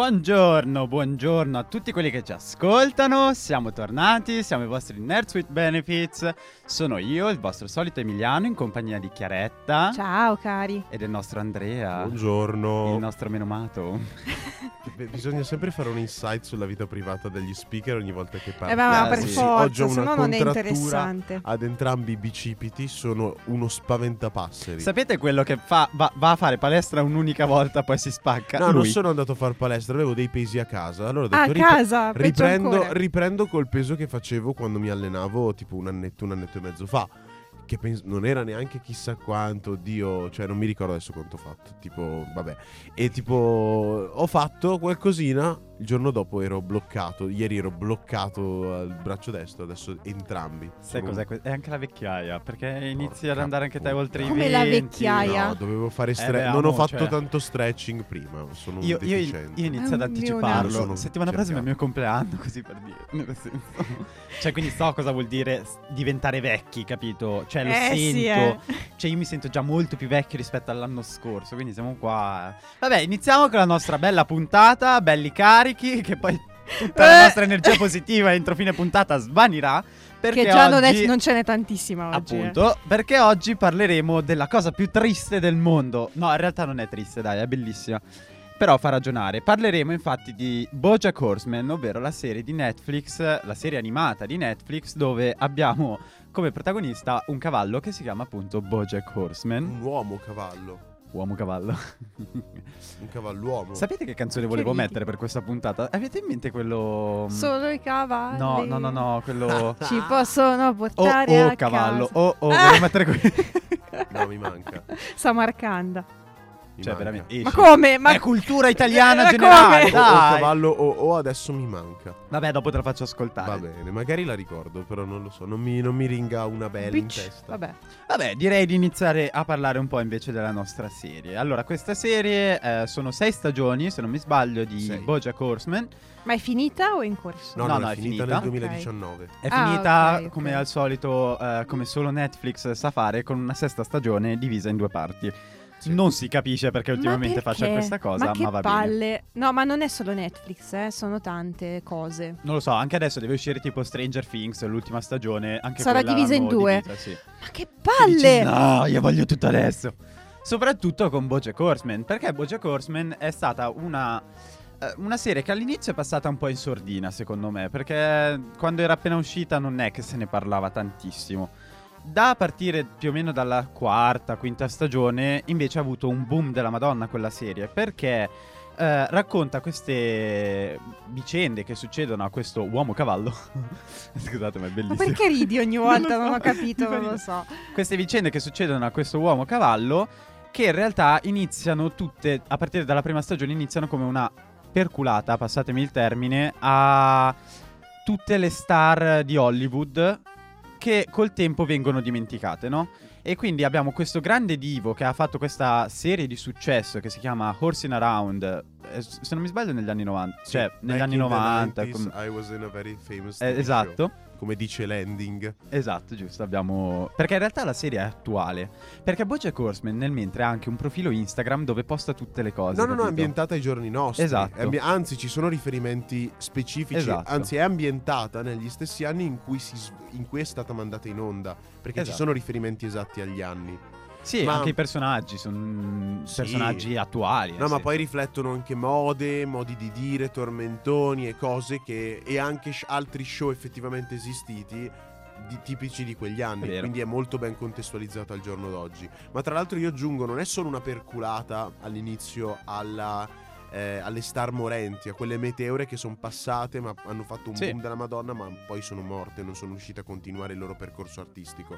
Buongiorno, buongiorno a tutti quelli che ci ascoltano. Siamo tornati, siamo i vostri Nerds with Benefits. Sono io, il vostro solito Emiliano, in compagnia di Chiaretta. Ciao cari. E del nostro Andrea. Buongiorno. Il nostro menomato. Bisogna sempre fare un insight sulla vita privata degli speaker ogni volta che parli. Eh, ma Eh, per sì. forza, Oggi ho se una no non è contrattura interessante. ad entrambi i bicipiti, sono uno spaventapasseri. Sapete quello che fa, va, va a fare palestra un'unica volta, poi si spacca? no, non Lui. sono andato a far palestra, avevo dei pesi a casa. Allora ho detto A "Rip- casa, riprendo, riprendo col peso che facevo quando mi allenavo tipo un annetto, un annetto e mezzo fa. Che pens- non era neanche chissà quanto, Dio, cioè non mi ricordo adesso quanto ho fatto. Tipo, vabbè. E tipo, ho fatto qualcosina. Il giorno dopo ero bloccato. Ieri ero bloccato al braccio destro, adesso entrambi. Sai Sono- cos'è? que- È anche la vecchiaia, perché inizi ad andare anche te oltre i Come 20. la vecchiaia. No, dovevo fare Eh, stre- beh, Non ho amo, fatto cioè- tanto stretching prima. Sono Io, un io- deficiente. io inizio ad È anticiparlo. Settimana prossima è il mio compleanno, così per dire. Cioè, quindi so cosa vuol dire diventare vecchi, capito? Cioè, lo Eh, sento. sì, eh. Cioè, io mi sento già molto più vecchio rispetto all'anno scorso. Quindi siamo qua. Vabbè, iniziamo con la nostra bella puntata, belli carichi, che poi tutta la Eh. nostra energia positiva entro fine puntata svanirà. Perché Che già non, è- oggi- non ce n'è tantissima oggi. eh. Appunto, perché oggi parleremo della cosa più triste del mondo. No, in realtà non è triste, dai, è bellissima. Però fa ragionare. Parleremo infatti di Bojack Horseman, ovvero la serie di Netflix, la serie animata di Netflix, dove abbiamo come protagonista un cavallo che si chiama appunto Bojack Horseman. Un uomo cavallo. Uomo cavallo. Un cavalluomo. Sapete che canzone Che volevo ridi. mettere per questa puntata? Avete in mente quello... Solo i cavalli. No, no, no, no, quello... Ci possono Oh, portare oh, a cavallo. casa. Oh, oh, volevo mettere qui. No, mi manca. Samarcanda. Cioè, veramente. Ma come? Ma È cultura italiana Ma generale, come? O, o cavallo o, o adesso mi manca. Vabbè, dopo te la faccio ascoltare. Va bene, magari la ricordo, però non lo so. Non mi, non mi ringa una bella in Bitch. testa. Vabbè. Vabbè, direi di iniziare a parlare un po' invece della nostra serie. Allora, questa serie eh, sono sei stagioni, se non mi sbaglio, di Sei. Bojack Horseman. Ma è finita o è in corso? No, No, no, no, è, è finita, finita. nel 2019. È Ah, finita, ok, ok. come al solito, eh, come solo Netflix sa fare, con una sesta stagione divisa in due parti. Sì. Non si capisce perché ultimamente ma faccia perché? questa cosa, ma, ma che va bene. palle. No, ma non è solo Netflix, eh, sono tante cose. Non lo so, anche adesso deve uscire tipo Stranger Things, l'ultima stagione. Anche Sarà divisa in due. divisa, sì. Ma che palle! dici, no, io voglio tutto adesso. Soprattutto con Bojack Horseman, perché Bojack Horseman è stata una, eh, una serie che all'inizio è passata un po' in sordina, secondo me, perché quando era appena uscita non è che se ne parlava tantissimo. Da partire più o meno dalla quarta, quinta stagione, invece ha avuto un boom della Madonna quella serie, perché eh, racconta queste vicende che succedono a questo uomo cavallo. Scusate, ma è Ma bellissimo. perché ridi ogni volta? Non lo Non, so, ho capito, non lo so. queste vicende che succedono a questo uomo cavallo che in realtà iniziano tutte a partire dalla prima stagione iniziano come una perculata, passatemi il termine, a tutte le star di Hollywood che col tempo vengono dimenticate, no? E quindi abbiamo questo grande divo che ha fatto questa serie di successo che si chiama Horsing Around, eh, se non mi sbaglio negli anni 90, cioè negli Back anni in the 90. 90s, com- I was in a very famous eh, esatto. show, come dice Landing. Esatto, giusto, abbiamo... Perché in realtà la serie è attuale. Perché Bojack Horseman nel mentre ha anche un profilo Instagram dove posta tutte le cose. No, no, no, è ambientata ai giorni nostri. Esatto. Ambi- anzi, ci sono riferimenti specifici. Esatto. Anzi, è ambientata negli stessi anni in cui, si in cui è stata mandata in onda. Perché ci Esatto. sono riferimenti esatti agli anni. Sì, Ma- anche i personaggi sono Sì. personaggi attuali. No, eh, ma sì. poi riflettono anche mode, modi di dire, tormentoni e cose che. e anche sh- altri show effettivamente esistiti. Di, tipici di quegli anni, È quindi è molto ben contestualizzata al giorno d'oggi. Ma tra l'altro, io aggiungo: non è solo una perculata all'inizio alla, eh, alle star morenti, a quelle meteore che sono passate, ma hanno fatto un Sì. boom della Madonna, ma poi sono morte, non sono riuscite a continuare il loro percorso artistico.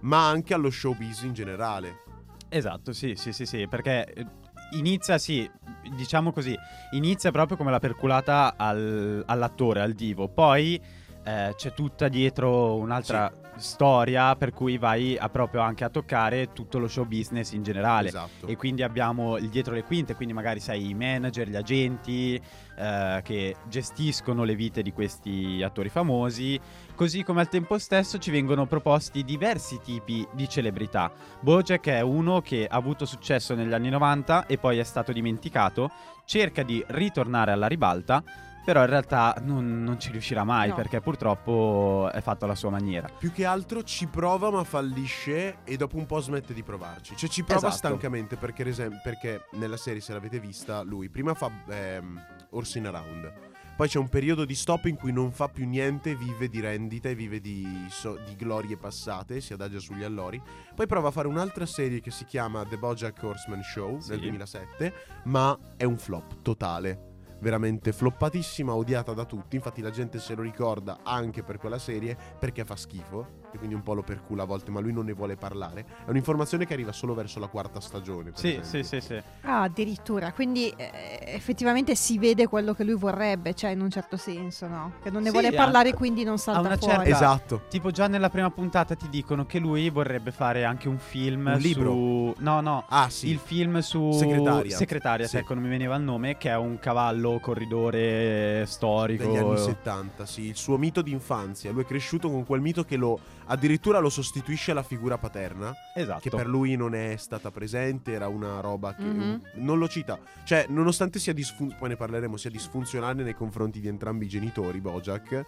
Ma anche allo showbiz in generale. Esatto, sì, sì, sì, sì, perché eh, inizia, sì, diciamo così, inizia proprio come la perculata al- all'attore, al divo, poi eh, c'è tutta dietro un'altra storia per cui vai a proprio anche a toccare tutto lo show business in generale. Esatto. E quindi abbiamo il dietro le quinte, quindi magari sai i manager, gli agenti eh, che gestiscono le vite di questi attori famosi, così come al tempo stesso ci vengono proposti diversi tipi di celebrità. Bojack è uno che ha avuto successo negli anni 90 e poi è stato dimenticato, cerca di ritornare alla ribalta. Però in realtà non, non ci riuscirà mai No. perché purtroppo è fatto alla sua maniera. Più che altro ci prova ma fallisce e dopo un po' smette di provarci. Cioè ci prova Esatto. stancamente perché, esem- perché nella serie, se l'avete vista, lui prima fa ehm, Orsin Around. Poi c'è un periodo di stop in cui non fa più niente, vive di rendita e vive di, so- di glorie passate, si adagia sugli allori. Poi prova a fare un'altra serie che si chiama The Bojack Horseman Show Sì. nel 2007, ma è un flop totale. Veramente floppatissima, odiata da tutti. Infatti la gente se lo ricorda anche per quella serie perché fa schifo. E quindi un po' lo percula a volte, ma lui non ne vuole parlare. È un'informazione che arriva solo verso la quarta stagione. per Sì, sì, sì, sì. Ah, addirittura. Quindi eh, effettivamente si vede quello che lui vorrebbe, cioè in un certo senso, no? Che non ne Sì, vuole parlare, quindi non salta una fuori. certa- Esatto. Tipo già nella prima puntata ti dicono che lui vorrebbe fare anche un film Un libro? su... No, no. Ah, sì. Il film su Secretariat. Secretariat, Sì. ecco, non mi veniva il nome, che è un cavallo corridore storico. Degli anni 70, sì, il suo mito d'infanzia. Lui è cresciuto con quel mito che lo addirittura lo sostituisce alla figura paterna, Esatto. che per lui non è stata presente, era una roba che Mhm. non lo cita. Cioè, nonostante sia disfun- poi ne parleremo, sia disfunzionale nei confronti di entrambi i genitori, Bojack,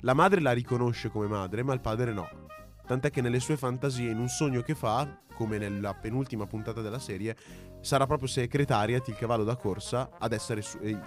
la madre la riconosce come madre, ma il padre no. Tant'è che nelle sue fantasie, in un sogno che fa, come nella penultima puntata della serie, sarà proprio Secretariat, il cavallo da corsa, ad essere su- eh,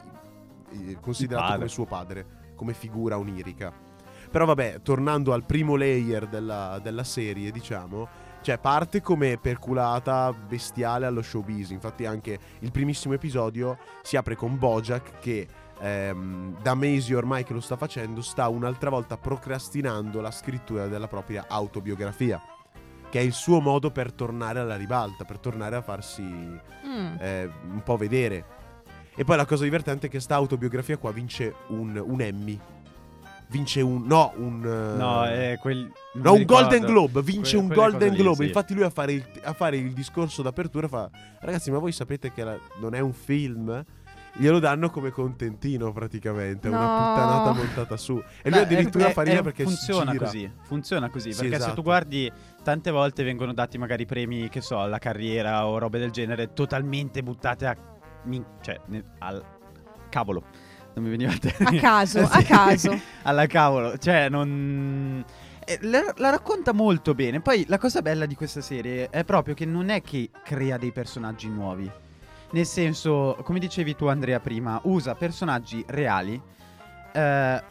eh, considerato come suo padre, come figura onirica. Però vabbè, tornando al primo layer della, della serie, diciamo, cioè parte come perculata bestiale allo showbiz. Infatti anche il primissimo episodio si apre con Bojack che ehm, da mesi ormai che lo sta facendo sta un'altra volta procrastinando la scrittura della propria autobiografia. Che è il suo modo per tornare alla ribalta, per tornare a farsi Mm. eh, un po' vedere. E poi la cosa divertente è che sta autobiografia qua vince un, un Emmy. Vince un... No, un... eh, No, è quel... No, un Golden ricordo. Globe, vince Que- un quelle Golden lì, Globe. sì. Infatti lui a fare, il, a fare il discorso d'apertura fa Ragazzi, ma voi sapete che la- non è un film? Glielo danno come contentino praticamente, è una No. puttanata montata su. E lui Beh, addirittura è- fa ridere perché funziona si gira. così. Funziona così. Sì, perché se esatto. tu guardi, tante volte vengono dati magari premi, che so, alla carriera o robe del genere, totalmente buttate a. min- cioè, al. Cavolo. Non mi veniva A caso, a Sì. caso. alla cavolo. Cioè, non. eh, La, la racconta molto bene. Poi la cosa bella di questa serie è proprio che non è che crea dei personaggi nuovi. Nel senso, come dicevi tu, Andrea, prima, usa personaggi reali. eh,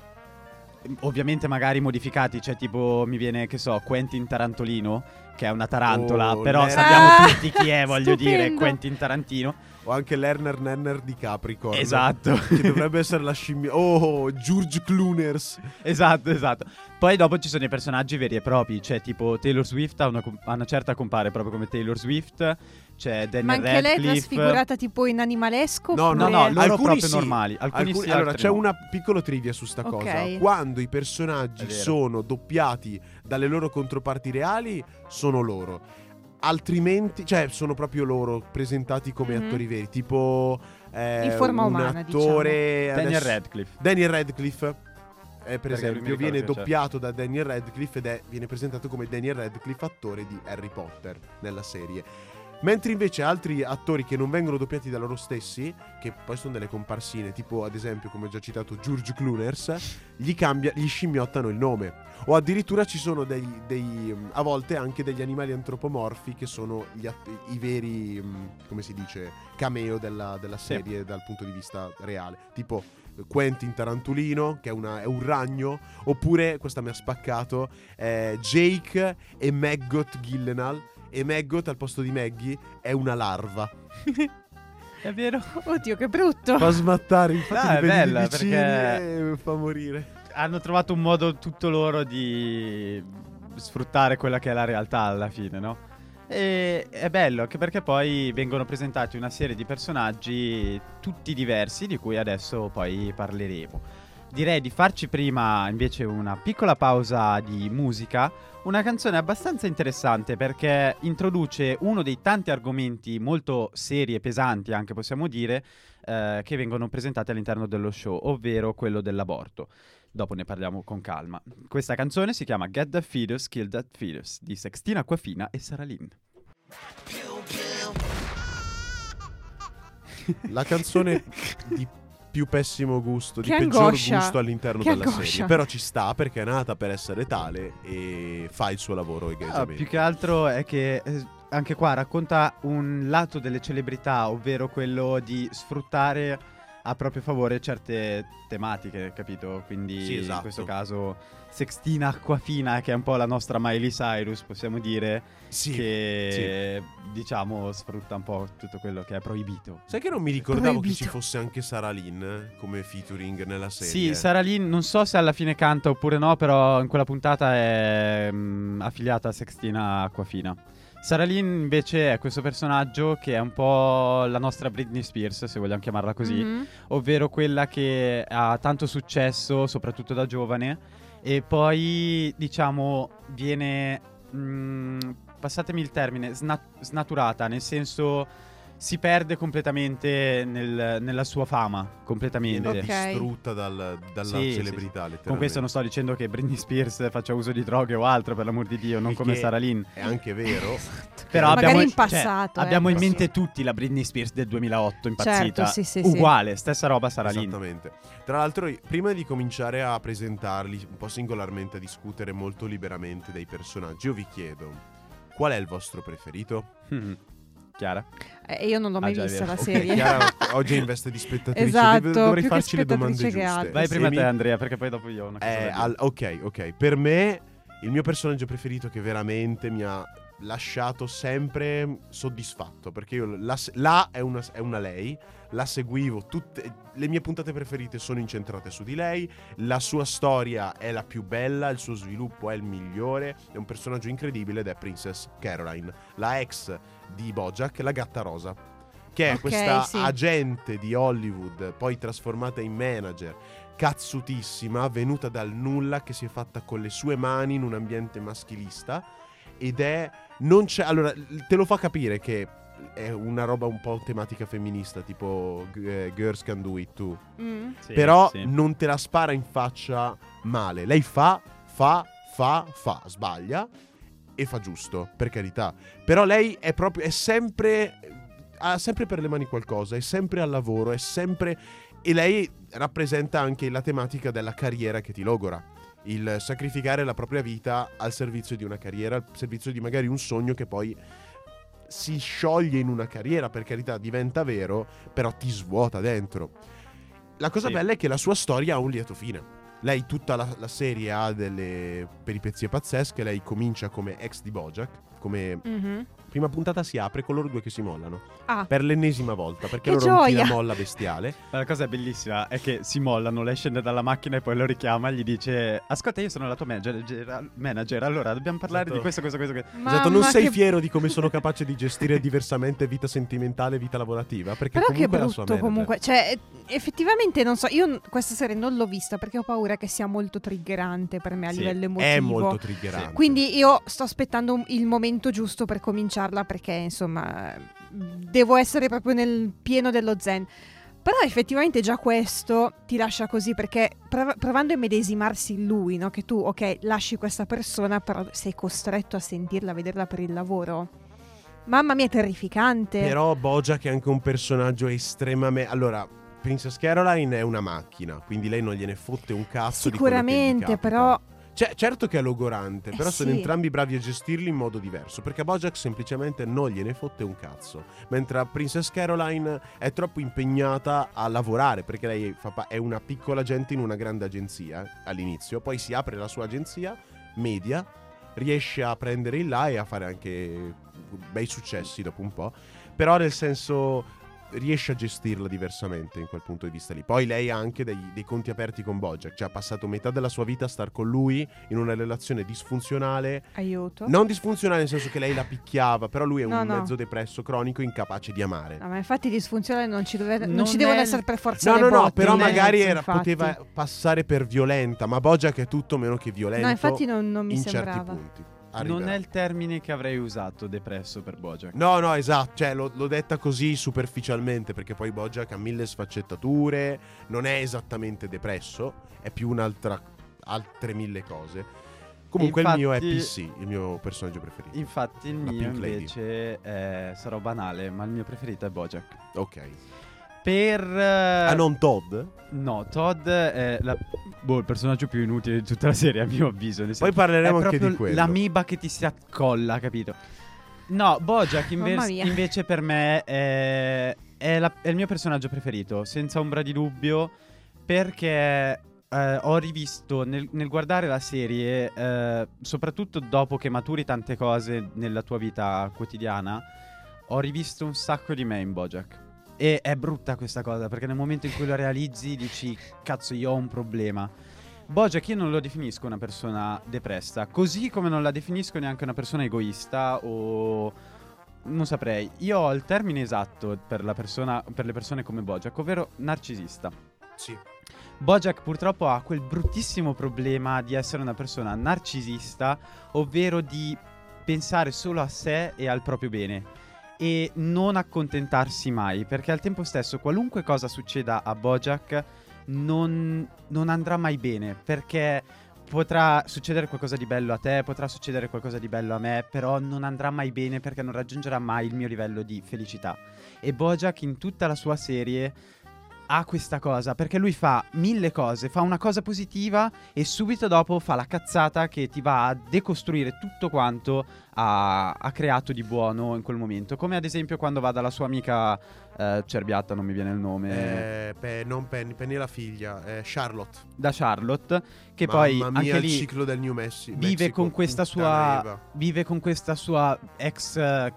ovviamente magari modificati, cioè tipo mi viene, che so, Quentin Tarantolino, che è una tarantola, Oh, però sappiamo Ah, tutti chi è, voglio dire. Quentin Tarantino. O anche Lerner Nenner di Capricorn. Esatto. Che dovrebbe essere la scimmia. Oh, George Clooners. Esatto, esatto. Poi dopo ci sono i personaggi veri e propri, cioè tipo Taylor Swift a una, a una certa compare proprio come Taylor Swift, c'è Daniel Ma anche lei è Radcliffe. trasfigurata tipo in animalesco? No, No, no, loro Alcuni proprio sì. normali, alcuni Alcuni- sì, allora, c'è no. una piccola trivia su sta Ok. cosa. Quando i personaggi sono doppiati dalle loro controparti reali, sono loro. Altrimenti, cioè, sono proprio loro presentati come Mhm. attori veri. Tipo eh, In forma un umana, attore. Daniel adesso- Radcliffe. Daniel Radcliffe. eh, per Perché esempio, viene c'è. doppiato da Daniel Radcliffe ed è, viene presentato come Daniel Radcliffe, attore di Harry Potter nella serie. Mentre invece altri attori che non vengono doppiati da loro stessi, che poi sono delle comparsine, tipo ad esempio, come ho già citato, George Clooners, gli, cambia, gli scimmiottano il nome. O addirittura ci sono dei, dei, a volte anche degli animali antropomorfi che sono gli i veri, um, come si dice, cameo della, della Sì. serie dal punto di vista reale. Tipo Quentin Tarantulino, che è, una- è un ragno, oppure, questa mi ha spaccato, eh, Jake e Maggot Gillenal. E Maggot al posto di Maggie è una larva. È vero? Oddio, che brutto. Fa smattare, infatti No, li è bella, perché- fa morire. Hanno trovato un modo tutto loro di sfruttare quella che è la realtà alla fine, no? E è bello anche perché poi vengono presentati una serie di personaggi tutti diversi di cui adesso poi parleremo. direi di farci prima invece una piccola pausa di musica. Una canzone abbastanza interessante perché introduce uno dei tanti argomenti molto seri e pesanti, anche possiamo dire, eh, che vengono presentati all'interno dello show, ovvero quello dell'aborto. Dopo ne parliamo con calma. Questa canzone si chiama Get the Fetus, Kill That Fetus di Sextina Aquafina e Sara Lynn. La canzone di più pessimo gusto, di Che peggior angoscia. gusto all'interno Che della angoscia. serie. Però ci sta perché è nata per essere tale e fa il suo lavoro Ah, egregiamente. più che altro è che eh, anche qua racconta un lato delle celebrità, ovvero quello di sfruttare a proprio favore certe tematiche, capito? Quindi Sì, esatto. in questo caso Sextina Acquafina, che è un po' la nostra Miley Cyrus, possiamo dire, Sì. che diciamo sfrutta un po' tutto quello che è proibito. Sai che non mi ricordavo che Proibito. ci fosse anche Sara Lynn come featuring nella serie? Sì, Sara Lynn non so se alla fine canta oppure no, però in quella puntata è mm, affiliata a Sextina Acquafina. Sara Lynn invece è questo personaggio che è un po' la nostra Britney Spears, se vogliamo chiamarla così, Mhm. ovvero quella che ha tanto successo, soprattutto da giovane, e poi diciamo viene, mm, passatemi il termine, sna- snaturata, nel senso si perde completamente nel- nella sua fama, completamente. Viene Ok. distrutta dal- dalla Sì, sì, celebrità, sì. letteralmente. Con questo non sto dicendo che Britney Spears faccia uso di droghe o altro, per l'amor di Dio, non Il come che Sara Lynn. È anche vero. Però Magari abbiamo, in cioè, passato, eh. abbiamo in mente tutti la Britney Spears del 2008 impazzita. Certo, sì, sì, sì. Uguale, stessa roba Sara Lynn. Esattamente. Tra l'altro, i- prima di cominciare a presentarli un po' singolarmente, a discutere molto liberamente dei personaggi, io vi chiedo qual è il vostro preferito? Mhm. Chiara? Eh, io non l'ho mai Ah, già, è vista la serie. Chiara oggi è in veste di spettatrice. Esatto, dov- dovrei più che farci le domande giuste. altro. Vai prima E te, mi- Andrea, perché poi dopo io ho una cosa Eh, al- ok, ok. Per me, il mio personaggio preferito che veramente mi ha lasciato sempre soddisfatto. Perché io la, la è, una, è una lei, la seguivo, tutte le mie puntate preferite sono incentrate su di lei, la sua storia è la più bella, il suo sviluppo è il migliore, è un personaggio incredibile ed è Princess Caroline, la ex di Bojack, la gatta rosa. Che è Ok, questa sì. agente di Hollywood, poi trasformata in manager, cazzutissima, venuta dal nulla, che si è fatta con le sue mani in un ambiente maschilista. Ed è. Non c'è. Allora, te lo fa capire che è una roba un po' tematica femminista, tipo eh, Girls Can Do It Too. Mm. Sì, Però sì. non te la spara in faccia male. Lei fa, fa, fa, fa, sbaglia e fa giusto, per carità. Però lei è proprio, è sempre, ha sempre per le mani qualcosa, è sempre al lavoro, è sempre... E lei rappresenta anche la tematica della carriera che ti logora. Il sacrificare la propria vita al servizio di una carriera, al servizio di magari un sogno che poi si scioglie in una carriera, per carità, diventa vero, però ti svuota dentro. La cosa Sì. bella è che la sua storia ha un lieto fine. Lei tutta la, la serie ha delle peripezie pazzesche, lei comincia come ex di Bojack, come Mhm. Prima puntata si apre con loro due che si mollano, Ah, per l'ennesima volta, perché Che loro gioia! tira molla bestiale. Ma La cosa è bellissima è che si mollano, lei scende dalla macchina e poi lo richiama e gli dice Ascolta io sono la tua manager, manager allora dobbiamo parlare Esatto. di questo, questo, questo, questo. esatto, non mamma, sei che- fiero di come sono capace di gestire diversamente vita sentimentale e vita lavorativa, perché Però che comunque è la sua brutto manager. comunque, cioè effettivamente non so, io questa serie non l'ho vista perché ho paura che sia molto triggerante per me a Sì, livello emotivo. È molto triggerante. Quindi io sto aspettando il momento giusto per cominciarla perché insomma devo essere proprio nel pieno dello zen. Però effettivamente già questo ti lascia così perché prov- provando a medesimarsi in lui, no? che tu ok lasci questa persona però sei costretto a sentirla, a vederla per il lavoro. Mamma mia, terrificante. Però Bojack è anche un personaggio estremamente... Allora, Princess Caroline è una macchina, quindi lei non gliene fotte un cazzo Sicuramente, però Cioè, certo che è logorante, Eh però sono sì. entrambi bravi a gestirli in modo diverso. Perché Bojack semplicemente non gliene fotte un cazzo. Mentre Princess Caroline è troppo impegnata a lavorare. Perché lei fa pa- è una piccola gente in una grande agenzia eh, all'inizio. Poi si apre la sua agenzia media, riesce a prendere il là e a fare anche bei successi dopo un po'. Però nel senso riesce a gestirla diversamente in quel punto di vista lì. Poi lei ha anche dei, dei conti aperti con Bojack, cioè ha passato metà della sua vita a star con lui in una relazione disfunzionale. Aiuto. Non disfunzionale nel senso che lei la picchiava, però lui è un No, no. mezzo depresso cronico incapace di amare. No, ma infatti disfunzionale non ci, dove- non Non ci devono essere per forza No, no, no, botte, però magari era- poteva passare per violenta, ma Bojack è tutto meno che violento No, infatti non, non mi in sembrava. certi punti. Non Arriverà. è il termine che avrei usato depresso per Bojack. No, no, esatto, cioè l'ho, l'ho detta così superficialmente perché poi Bojack ha mille sfaccettature, non è esattamente depresso, è più un'altra altre mille cose. Comunque il mio è Infatti- PC, il mio personaggio preferito. Infatti il La mio Pink invece è- sarò banale, ma il mio preferito è Bojack. Ok. Per... Ah, non Todd? No, Todd è la- boh, il personaggio più inutile di tutta la serie, a mio avviso. nel Poi parleremo anche di quello. l'amiba che ti si accolla, capito? No, Bojack inve- invece per me è, è la- è il mio personaggio preferito, senza ombra di dubbio, perché eh, ho rivisto nel, nel guardare la serie, eh, soprattutto dopo che maturi tante cose nella tua vita quotidiana, ho rivisto un sacco di me in Bojack. E è brutta questa cosa, perché nel momento in cui lo realizzi dici, cazzo, io ho un problema. Bojack io non lo definisco una persona depressa, così come non la definisco neanche una persona egoista o... Non saprei. Io ho il termine esatto per, la persona, per le persone come Bojack, ovvero narcisista. Sì. Bojack purtroppo ha quel bruttissimo problema di essere una persona narcisista, ovvero di pensare solo a sé e al proprio bene e non accontentarsi mai, perché al tempo stesso qualunque cosa succeda a Bojack non, non andrà mai bene, perché potrà succedere qualcosa di bello a te, potrà succedere qualcosa di bello a me, però non andrà mai bene perché non raggiungerà mai il mio livello di felicità. E Bojack in tutta la sua serie ha questa cosa perché lui fa mille cose, fa una cosa positiva e subito dopo fa la cazzata che ti va a decostruire tutto quanto ha, ha creato di buono in quel momento. Come ad esempio quando va dalla sua amica eh, Cerbiatta, non mi viene il nome, Eh, Pe- non Penny, Penny è la figlia, eh, Charlotte. da Charlotte, che Mamma poi mia, anche il lì ciclo del New Messi. vive Mexico, con sua vive con questa sua ex eh,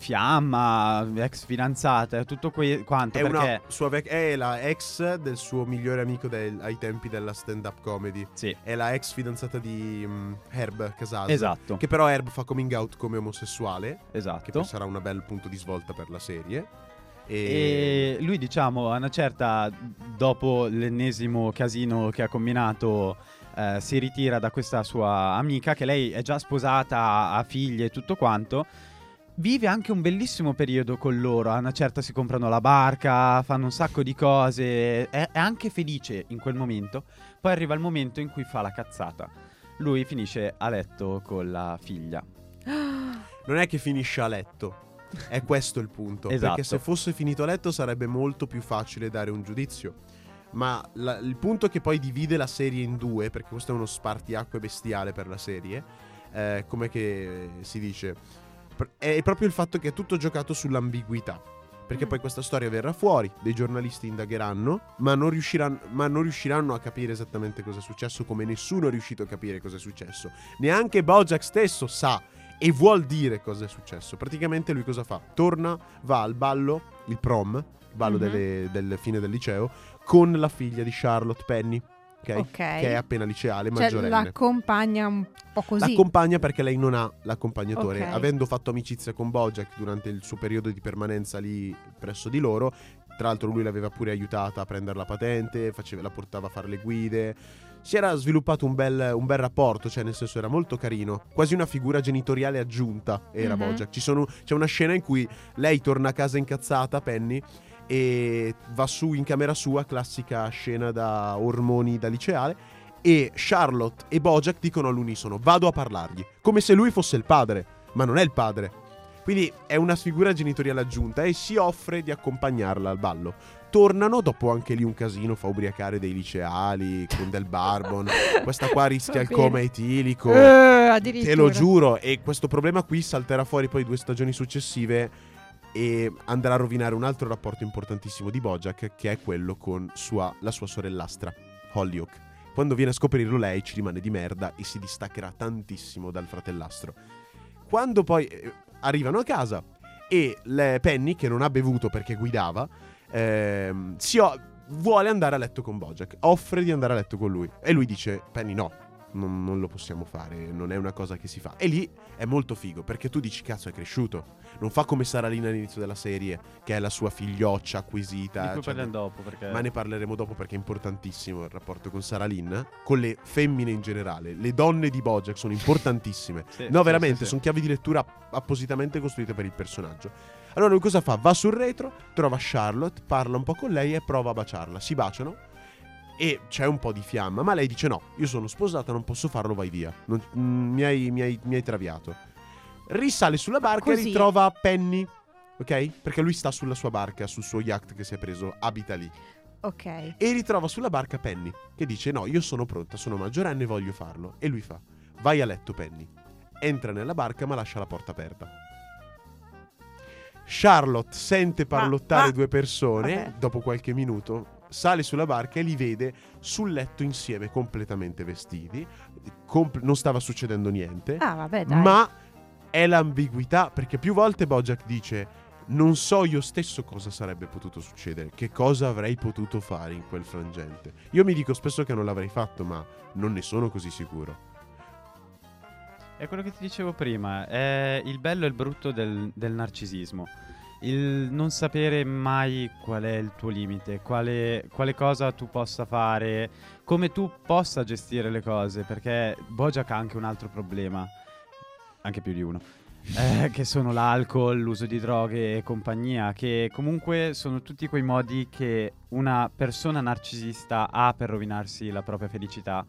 fiamma, ex fidanzata, tutto que- quanto È, perché vec- è la ex del suo migliore amico del- ai tempi della stand-up comedy. sì, È la ex fidanzata di mm, Herb Casas. esatto, Che però Herb fa coming out come omosessuale. Che esatto. poi sarà un bel punto di svolta per la serie. E, E lui, diciamo, a una certa, dopo l'ennesimo casino che ha combinato, eh, si ritira da questa sua amica, che lei è già sposata, ha figlie e tutto quanto. Vive anche un bellissimo periodo con loro. A una certa si comprano la barca, fanno un sacco di cose. È, è anche felice in quel momento. Poi arriva il momento in cui fa la cazzata. Lui finisce a letto con la figlia. non è che finisce a letto. È questo il punto. Esatto. Perché se fosse finito a letto sarebbe molto più facile dare un giudizio. Ma la- il punto che poi divide la serie in due, perché questo è uno spartiacque bestiale per la serie, eh, come che si dice, è proprio il fatto che è tutto giocato sull'ambiguità. Perché Mm. poi questa storia verrà fuori, dei giornalisti indagheranno, ma non, riusciranno, ma non riusciranno a capire esattamente cosa è successo, come nessuno è riuscito a capire cosa è successo. Neanche Bojack stesso sa e vuol dire cosa è successo. Praticamente lui cosa fa? Torna, va al ballo, il prom, ballo Mhm. delle- del fine del liceo, con la figlia di Charlotte Penny, ok? Ok. Che è appena liceale, Cioè, maggiorenne. l'accompagna un po' così. L'accompagna perché lei non ha l'accompagnatore. Ok. Avendo fatto amicizia con Bojack durante il suo periodo di permanenza lì presso di loro, tra l'altro lui l'aveva pure aiutata a prendere la patente, faceva- la portava a fare le guide. Si era sviluppato un bel, un bel rapporto, cioè nel senso era molto carino, quasi una figura genitoriale aggiunta era Mhm. Bojack. Ci sono- c'è una scena in cui lei torna a casa incazzata, Penny, e va su in camera sua, classica scena da ormoni da liceale, e Charlotte e Bojack dicono all'unisono vado a parlargli, come se lui fosse il padre, ma non è il padre. Quindi è una figura genitoriale aggiunta e si offre di accompagnarla al ballo. Tornano, dopo anche lì un casino, fa ubriacare dei liceali con del barbon. Questa qua rischia il coma etilico. Addirittura. Te lo giuro, e questo problema qui salterà fuori poi due stagioni successive e andrà a rovinare un altro rapporto importantissimo di Bojack, che è quello con sua- la sua sorellastra, Holyoke. Quando viene a scoprirlo lei ci rimane di merda e si distaccherà tantissimo dal fratellastro. Quando poi eh, arrivano a casa e Penny, che non ha bevuto perché guidava, ehm, si o- vuole andare a letto con Bojack, offre di andare a letto con lui e lui dice Penny no. Non, non lo possiamo fare, non è una cosa che si fa. E lì è molto figo perché tu dici cazzo è cresciuto. Non fa come Saralina all'inizio della serie, che è la sua figlioccia acquisita. Di cui cioè, parliamo dopo perché... ma ne parleremo dopo perché è importantissimo il rapporto con Sara Lynn, con le femmine in generale. Le donne di Bojack sono importantissime. Sì, no, veramente, sì, sì. sono chiavi di lettura appositamente costruite per il personaggio. Allora lui cosa fa? Va sul retro, trova Charlotte, parla un po' con lei e prova a baciarla. Si baciano e c'è un po' di fiamma, ma lei dice no, io sono sposata, non posso farlo, vai via. Non- mm, mi, hai, mi hai- mi hai traviato. Risale sulla barca e Così. ritrova Penny. Ok? Perché lui sta sulla sua barca, sul suo yacht che si è preso, abita lì Ok. e ritrova sulla barca Penny che dice no io sono pronta sono maggiorenne e voglio farlo e lui fa vai a letto Penny entra nella barca ma lascia la porta aperta Charlotte sente parlottare ma- due persone vabbè. dopo qualche minuto sale sulla barca e li vede sul letto insieme completamente vestiti compl- non stava succedendo niente Ah, vabbè, dai. ma è l'ambiguità perché più volte Bojack dice non so io stesso cosa sarebbe potuto succedere, che cosa avrei potuto fare in quel frangente. Io mi dico spesso che non l'avrei fatto, ma non ne sono così sicuro. È quello che ti dicevo prima, è il bello e il brutto del, del narcisismo. Il non sapere mai qual è il tuo limite, quale, quale cosa tu possa fare, come tu possa gestire le cose, perché Bojack ha anche un altro problema, anche più di uno, eh, che sono l'alcol, l'uso di droghe e compagnia, che comunque sono tutti quei modi che una persona narcisista ha per rovinarsi la propria felicità.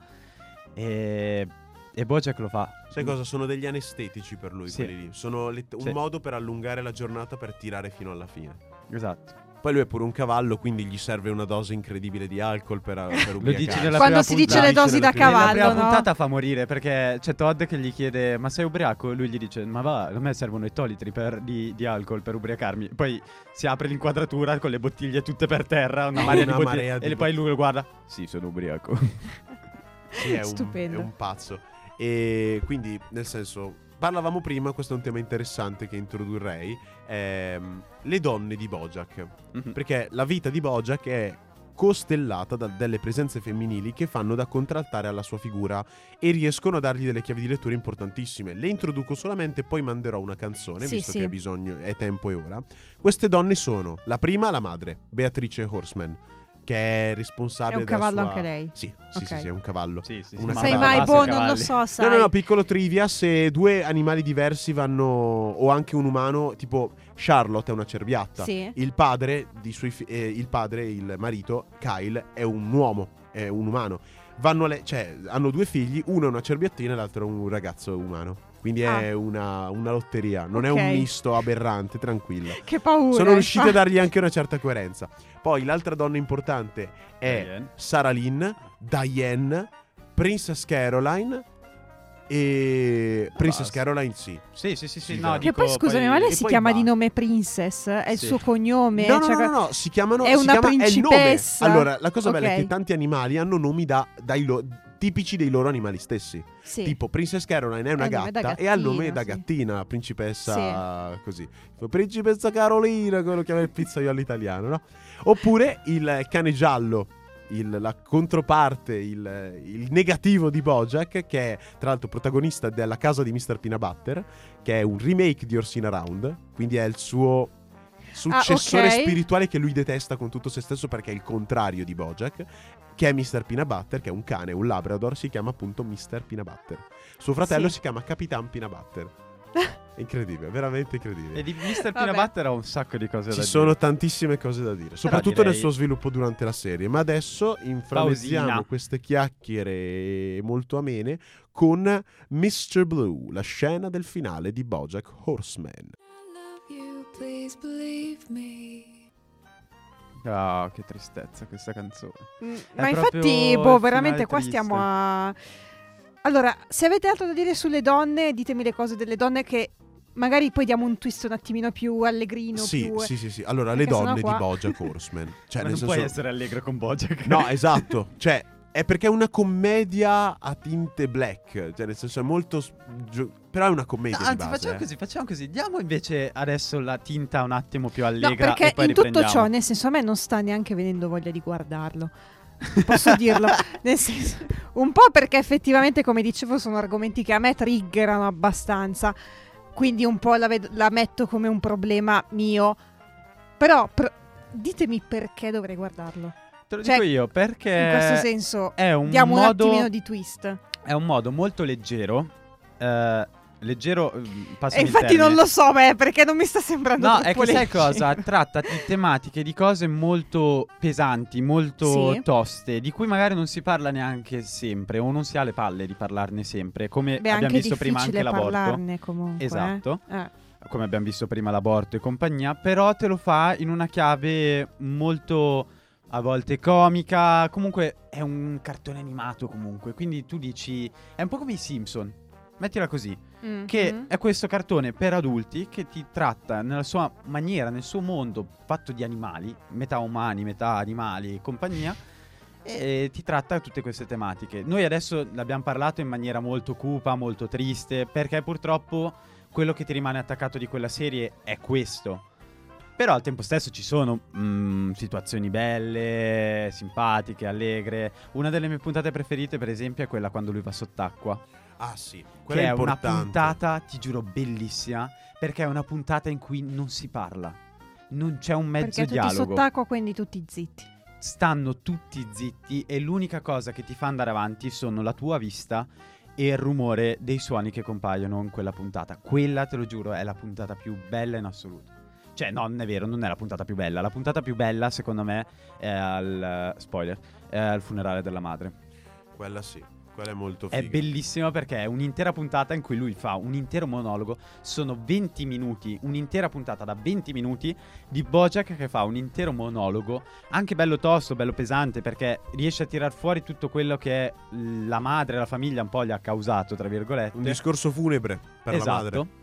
E, e Bojack lo fa. Sai cosa? Sono degli anestetici per lui Sì. quelli lì. Sono let- un Sì. modo per allungare la giornata per tirare fino alla fine. Esatto. Poi lui è pure un cavallo, quindi gli serve una dose incredibile di alcol per, per Lo dici ubriacarsi. nella Quando prima si dice puntata. le dosi da Dice nella Nella prima cavallo, no? puntata fa morire perché c'è Todd che gli chiede: Ma sei ubriaco? E lui gli dice: Ma va, a me servono i tolitri per- di, di alcol per ubriacarmi. Poi si apre l'inquadratura con le bottiglie tutte per terra, una marea Una di bottiglie. marea di e poi lui lo guarda: Sì, sono ubriaco. Sì, è un, Stupendo. è un pazzo. E quindi, nel senso, parlavamo prima, questo è un tema interessante che introdurrei, ehm, le donne di Bojack. Mhm. Perché la vita di Bojack è costellata da delle presenze femminili che fanno da contraltare alla sua figura e riescono a dargli delle chiavi di lettura importantissime. Le introduco solamente, poi manderò una canzone, Sì, visto sì. che è bisogno, è tempo e ora. Queste donne sono la prima, la madre, Beatrice Horseman, che è È responsabile un della cavallo sua- anche lei. Sì, sì, sì, Ok. sì, è un cavallo. Sì, sì, sì, Una ma Sai mai, boh, non lo so, sai. No, no, no, piccolo trivia, se due animali diversi vanno, o anche un umano, tipo Charlotte è una cerbiatta, Sì. il padre, di suoi fi- eh, il padre, il marito, Kyle, è un uomo, è un umano. Vanno le- cioè, hanno due figli, uno è una cerbiattina e l'altro è un ragazzo umano. Quindi è Ah. una, una lotteria, non è Ok. un misto aberrante, tranquilla. Che paura. Sono riusciti a dargli anche una certa coerenza. Poi l'altra donna importante è Diane. Sarah Lynn, Diane, Princess Caroline e Princess Basta. Caroline sì. Sì, sì, sì, sì. Sì, no, che poi, scusami, ma lei si chiama va. di nome Princess? È il Sì. suo cognome? No, no, Cioè, no, no, no, si chiamano è si una chiama- è il nome. principessa? Allora, la cosa bella è che tanti animali hanno nomi da, dai tipici dei loro animali stessi. Sì. Tipo Princess Caroline è una da gatta e ha il nome da sì. gattina, principessa così. Tipo, Principessa Carolina, quello chiama il pizzaiolo italiano, no? Oppure il cane giallo, il- la controparte, il, il negativo di Bojack, che è tra l'altro protagonista della casa di Mr. Peanut Butter, che è un remake di Orsina Round, quindi è il suo successore Ah, ok. spirituale che lui detesta con tutto se stesso perché è il contrario di Bojack, che è Mr. Peanut Butter, che è un cane, un labrador, si chiama appunto Mr. Peanut Butter. Suo fratello Sì. si chiama Capitan Peanut Butter. È incredibile, veramente incredibile. E di Mr. Peanut Vabbè. Butter ho un sacco di cose da Ci dire. sono tantissime cose da dire, soprattutto direi- nel suo sviluppo durante la serie. Ma adesso inframmezziamo Pausina. queste chiacchiere molto amene con Mr. Blue, la scena del finale di Bojack Horseman. love you, please believe me. Ah, che tristezza questa canzone. Mm, Ma infatti, boh, veramente qua triste. stiamo a... Allora, se avete altro da dire sulle donne, ditemi le cose delle donne che magari poi diamo un twist un attimino più allegrino. Sì, più... sì, sì, sì. Allora, le Perché sennò donne qua- di Bojack Horseman. Cioè, Ma nel non puoi senso... essere allegro con Bojack. No, esatto. Cioè, È perché è una commedia a tinte black. Cioè, nel senso, è molto. gio- però è una commedia. No, di anzi, base, facciamo eh. così, facciamo così. Diamo invece adesso la tinta un attimo più No, allegra perché e poi in tutto ciò, nel senso, a me non sta neanche venendo voglia di guardarlo. Posso dirlo? Nel senso, un po' perché effettivamente, come dicevo, sono argomenti che a me triggerano abbastanza. Quindi un po' la, ved- la metto come un problema mio. Però pr- ditemi perché dovrei guardarlo. Te lo Cioè, dico io perché In questo senso, è un diamo un modo attimino di twist. è un modo molto leggero eh, leggero eh, E passami il infatti non lo so, beh, perché non mi sta sembrando No, è che sai cosa? Tratta di tematiche, di cose molto pesanti, molto Sì. toste, di cui magari non si parla neanche sempre, o non si ha le palle di parlarne sempre, come Beh, abbiamo visto prima anche l'aborto. comunque. eh. Esatto. Eh. come abbiamo visto prima l'aborto e compagnia, però te lo fa in una chiave molto a volte comica, comunque è un cartone animato comunque, quindi tu dici è un po' come i Simpson. Mettila così, Mm, che mm. è questo cartone per adulti che ti tratta nella sua maniera, nel suo mondo fatto di animali, metà umani, metà animali e compagnia, e ti tratta tutte queste tematiche. Noi adesso ne abbiamo parlato in maniera molto cupa, molto triste, perché purtroppo quello che ti rimane attaccato di quella serie è questo. Però al tempo stesso ci sono mm, situazioni belle, simpatiche, allegre. Una delle mie puntate preferite, per esempio, è quella quando lui va sott'acqua Ah, sì. Quella che è è una puntata, ti giuro, bellissima, perché è una puntata in cui non si parla. Non c'è un mezzo Perché tutti dialogo. sott'acqua, quindi tutti zitti. Stanno tutti zitti e l'unica cosa che ti fa andare avanti sono la tua vista e il rumore dei suoni che compaiono in quella puntata. Quella, te lo giuro, è la puntata più bella in assoluto. Cioè, no, non è vero, non è la puntata più bella. La puntata più bella, secondo me, è al... spoiler, è al funerale della madre. Quella sì. Quella è molto È figa. bellissima perché è un'intera puntata in cui lui fa un intero monologo. Sono 20 minuti, un'intera puntata da 20 minuti di Bojack che fa un intero monologo, anche bello tosto, bello pesante, perché riesce a tirar fuori tutto quello che la madre, la famiglia un po' gli ha causato, tra virgolette. Un discorso funebre per esatto. la madre.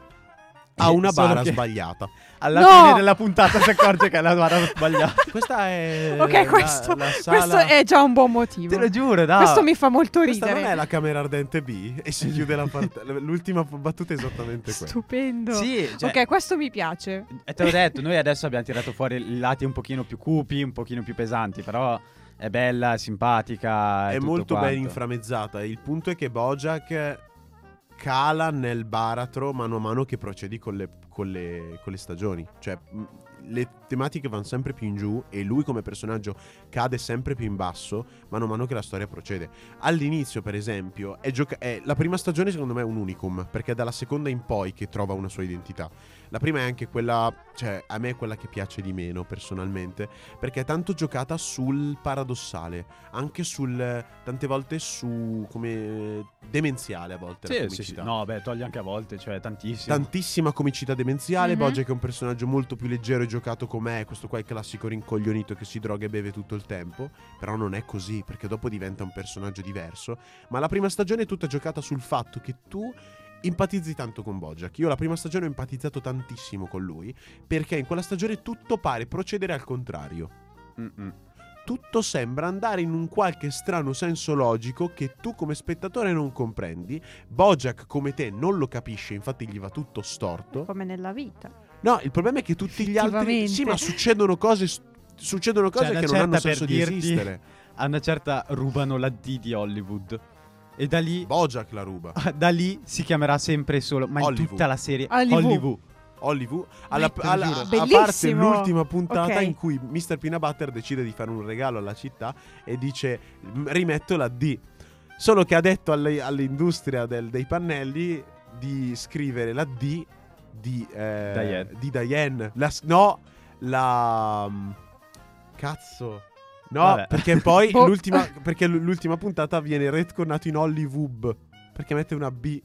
Ha Eh, una solo bara che sbagliata. Alla No! fine della puntata si accorge che è la bara sbagliata. Questa è Ok, la- questo, la sala- questo è già un buon motivo. Te lo giuro, dai. Questo mi fa molto Questa ridere. non è la camera ardente B e si chiude la parte. L'ultima battuta è esattamente questa. Stupendo. Sì, cioè, ok, questo mi piace. E te l'ho detto, noi adesso abbiamo tirato fuori i lati un pochino più cupi, un pochino più pesanti, però è bella, è simpatica. È, È tutto molto ben quanto. inframmezzata. Il punto è che Bojack cala nel baratro mano a mano che procedi con le, con le- con le stagioni. Cioè, le tematiche vanno sempre più in giù e lui come personaggio cade sempre più in basso mano a mano che la storia procede. All'inizio, per esempio, è gioca- è- la prima stagione secondo me è un unicum, perché è dalla seconda in poi che trova una sua identità. La prima è anche quella, cioè a me è quella che piace di meno personalmente, perché è tanto giocata sul paradossale, anche sul tante volte su come demenziale a volte la Sì, sì, comicità. sì. No, beh, toglie anche a volte, cioè tantissimo. Tantissima comicità demenziale, Mhm. Bojack è un personaggio molto più leggero e giocato com'è, questo qua è il classico rincoglionito che si droga e beve tutto il tempo, però non è così perché dopo diventa un personaggio diverso, ma la prima stagione è tutta giocata sul fatto che tu empatizzi tanto con Bojack. Io la prima stagione ho empatizzato tantissimo con lui perché in quella stagione tutto pare procedere al contrario. Mm-mm. Tutto sembra andare in un qualche strano senso logico che tu come spettatore non comprendi. Bojack come te non lo capisce, infatti gli va tutto storto. Come nella vita. No, il problema è che tutti gli altri. Sì, ma succedono cose. Succedono cose Cioè, che non hanno senso di dirti- esistere. A una certa rubano la D di Hollywood. E da lì, Bojack la ruba. da lì si chiamerà sempre solo, ma in Hollywood. tutta la serie Hollywood. Hollywood. Hollywood. Alla, alla- giuro. a parte l'ultima puntata Ok. in cui Mr. Peanut Butter decide di fare un regalo alla città e dice: "M- Rimetto la D. Solo che ha detto alle- all'industria del- dei pannelli di scrivere la D di eh, Diane. Di Diane. La no, la. mm, Cazzo. No, Vabbè. perché poi Boh. l'ultima, perché l'ultima puntata viene retconnato in Hollywood. Perché mette una B.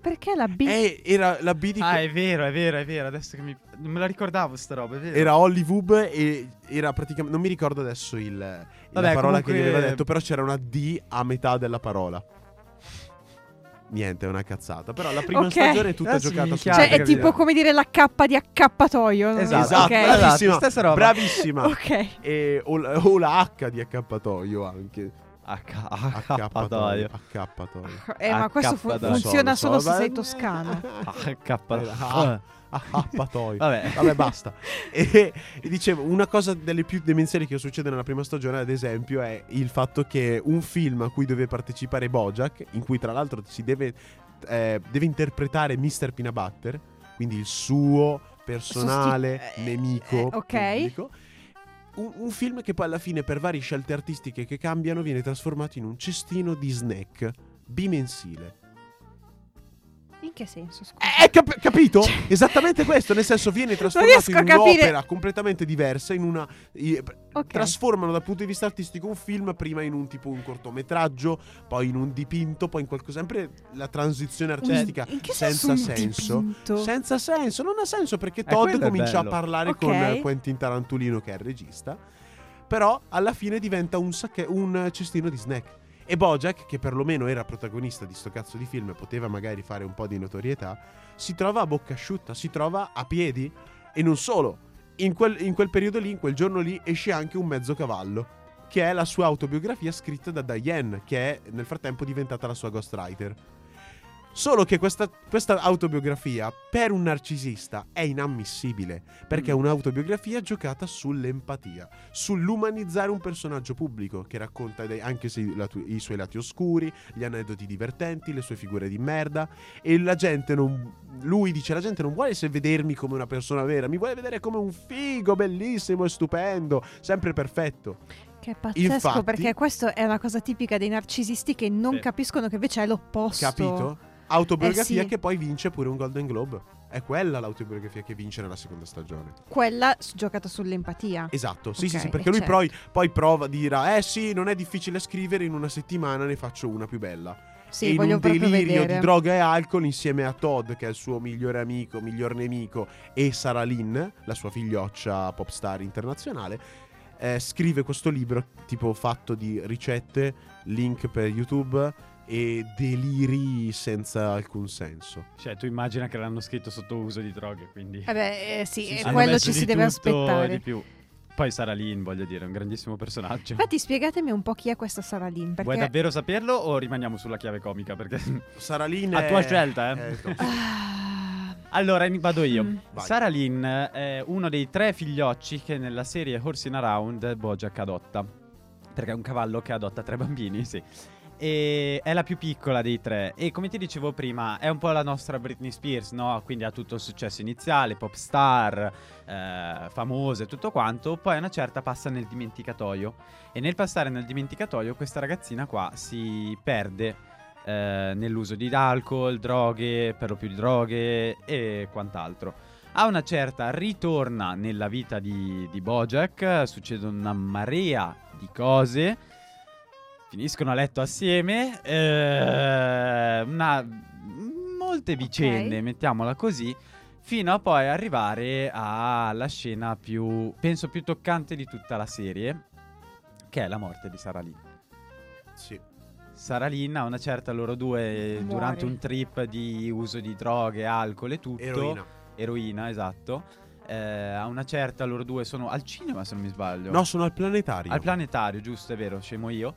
Perché la B? E era la B di Ah, è vero, è vero, è vero. Adesso che mi. Non me la ricordavo sta roba, è vero. era Hollywood e era praticamente non mi ricordo adesso il, la Vabbè, parola comunque- che gli aveva detto però c'era una D a metà della parola niente è una cazzata però la prima Ok. stagione è tutta Adesso giocata mi su cioè, è capito. tipo come dire la K di accappatoio. Esatto, esatto Ok. esatto, bravissima roba. bravissima Ok. e, o, la, o la H di accappatoio anche Acca- accappatoio. Accappatoio. Eh, ma questo fu- funziona so, solo lo se so, sei beh, toscano. Accappatoio. Ah, Accappatoio. Vabbè. Vabbè, basta. E, e dicevo, una cosa delle più demenziali che succede nella prima stagione, ad esempio, è il fatto che un film a cui deve partecipare Bojack, in cui tra l'altro si deve, eh, deve interpretare Mr. Peanut Butter, quindi il suo personale Sosti- eh, nemico eh, ok. pubblico. Un, un film che poi alla fine, per varie scelte artistiche che cambiano, viene trasformato in un cestino di snack bimensile. In che senso? Scusa. Eh, cap- capito? Esattamente questo, nel senso viene trasformato in un'opera completamente diversa, in una i- Ok. trasformano dal punto di vista artistico un film prima in un tipo un cortometraggio, poi in un dipinto, poi in qualcosa sempre la transizione artistica In che senza senso un senso. dipinto? Senza senso, non ha senso perché Eh, Todd comincia a parlare Ok. con eh, Quentin Tarantulino che è il regista, però alla fine diventa un, sacche- un cestino di snack. E Bojack, che perlomeno era protagonista di sto cazzo di film e poteva magari fare un po' di notorietà, si trova a bocca asciutta, si trova a piedi. E non solo, in quel, in quel periodo lì, in quel giorno lì, esce anche un mezzo cavallo, che è la sua autobiografia scritta da Diane, che è nel frattempo diventata la sua ghostwriter. Solo che questa, questa autobiografia per un narcisista è inammissibile, perché è Mm. un'autobiografia giocata sull'empatia, sull'umanizzare un personaggio pubblico che racconta dei- anche se i, suoi lati oscuri, gli aneddoti divertenti, le sue figure di merda e la gente non... Lui dice la gente non vuole se vedermi come una persona vera, mi vuole vedere come un figo bellissimo e stupendo, sempre perfetto. Che è pazzesco Infatti- perché questo è una cosa tipica dei narcisisti che non Sì. capiscono che invece è l'opposto. Capito? Autobiografia Eh sì. che poi vince pure un Golden Globe. È quella l'autobiografia che vince nella seconda stagione. Quella giocata sull'empatia. Esatto, sì, sì, Ok, sì, perché eh lui certo. poi, poi prova, dirà, eh sì, non è difficile scrivere, in una settimana ne faccio una più bella. Sì, e in un delirio vedere. di droga e alcol insieme a Todd, che è il suo migliore amico, miglior nemico, e Sarah Lynn, la sua figlioccia pop star internazionale, eh, scrive questo libro tipo fatto di ricette, link per YouTube e deliri senza alcun senso. Cioè, tu immagina che l'hanno scritto sotto uso di droghe, quindi... Eh beh, eh, sì, Sì, sì. quello ci si deve e aspettare. Di più. Poi Sarah Lynn, voglio dire, è un grandissimo personaggio. Infatti, spiegatemi un po' chi è questa Sara Lynn. Perché Vuoi davvero saperlo o rimaniamo sulla chiave comica? Perché... Sarah Lynn A tua scelta, eh. Ah, Allora, vado io. Mm. Vai. Sarah Lynn è uno dei tre figliocci che nella serie Horsing Around Bojack adotta. Perché è un cavallo che adotta tre bambini, sì. E è la più piccola dei tre. E come ti dicevo prima, è un po' la nostra Britney Spears, no? Quindi ha tutto il successo iniziale, pop star, eh, famose, tutto quanto. Poi a una certa passa nel dimenticatoio. E nel passare nel dimenticatoio, questa ragazzina qua si perde eh, nell'uso di alcol, droghe, per lo più droghe e quant'altro. A una certa ritorna nella vita di, di Bojack, succedono una marea di cose, finiscono a letto assieme, eh, una, molte vicende, mettiamola così, fino a poi arrivare alla scena più, penso più toccante di tutta la serie, che è la morte di Sarah Lee. Sì. Sarah Lynn a una certa loro due Muore. durante un trip di uso di droghe, alcol e tutto. Eroina. Eroina, esatto. Eh, a una certa loro due sono al cinema se non mi sbaglio. No, sono al planetario. Al planetario, giusto, è vero, scemo io.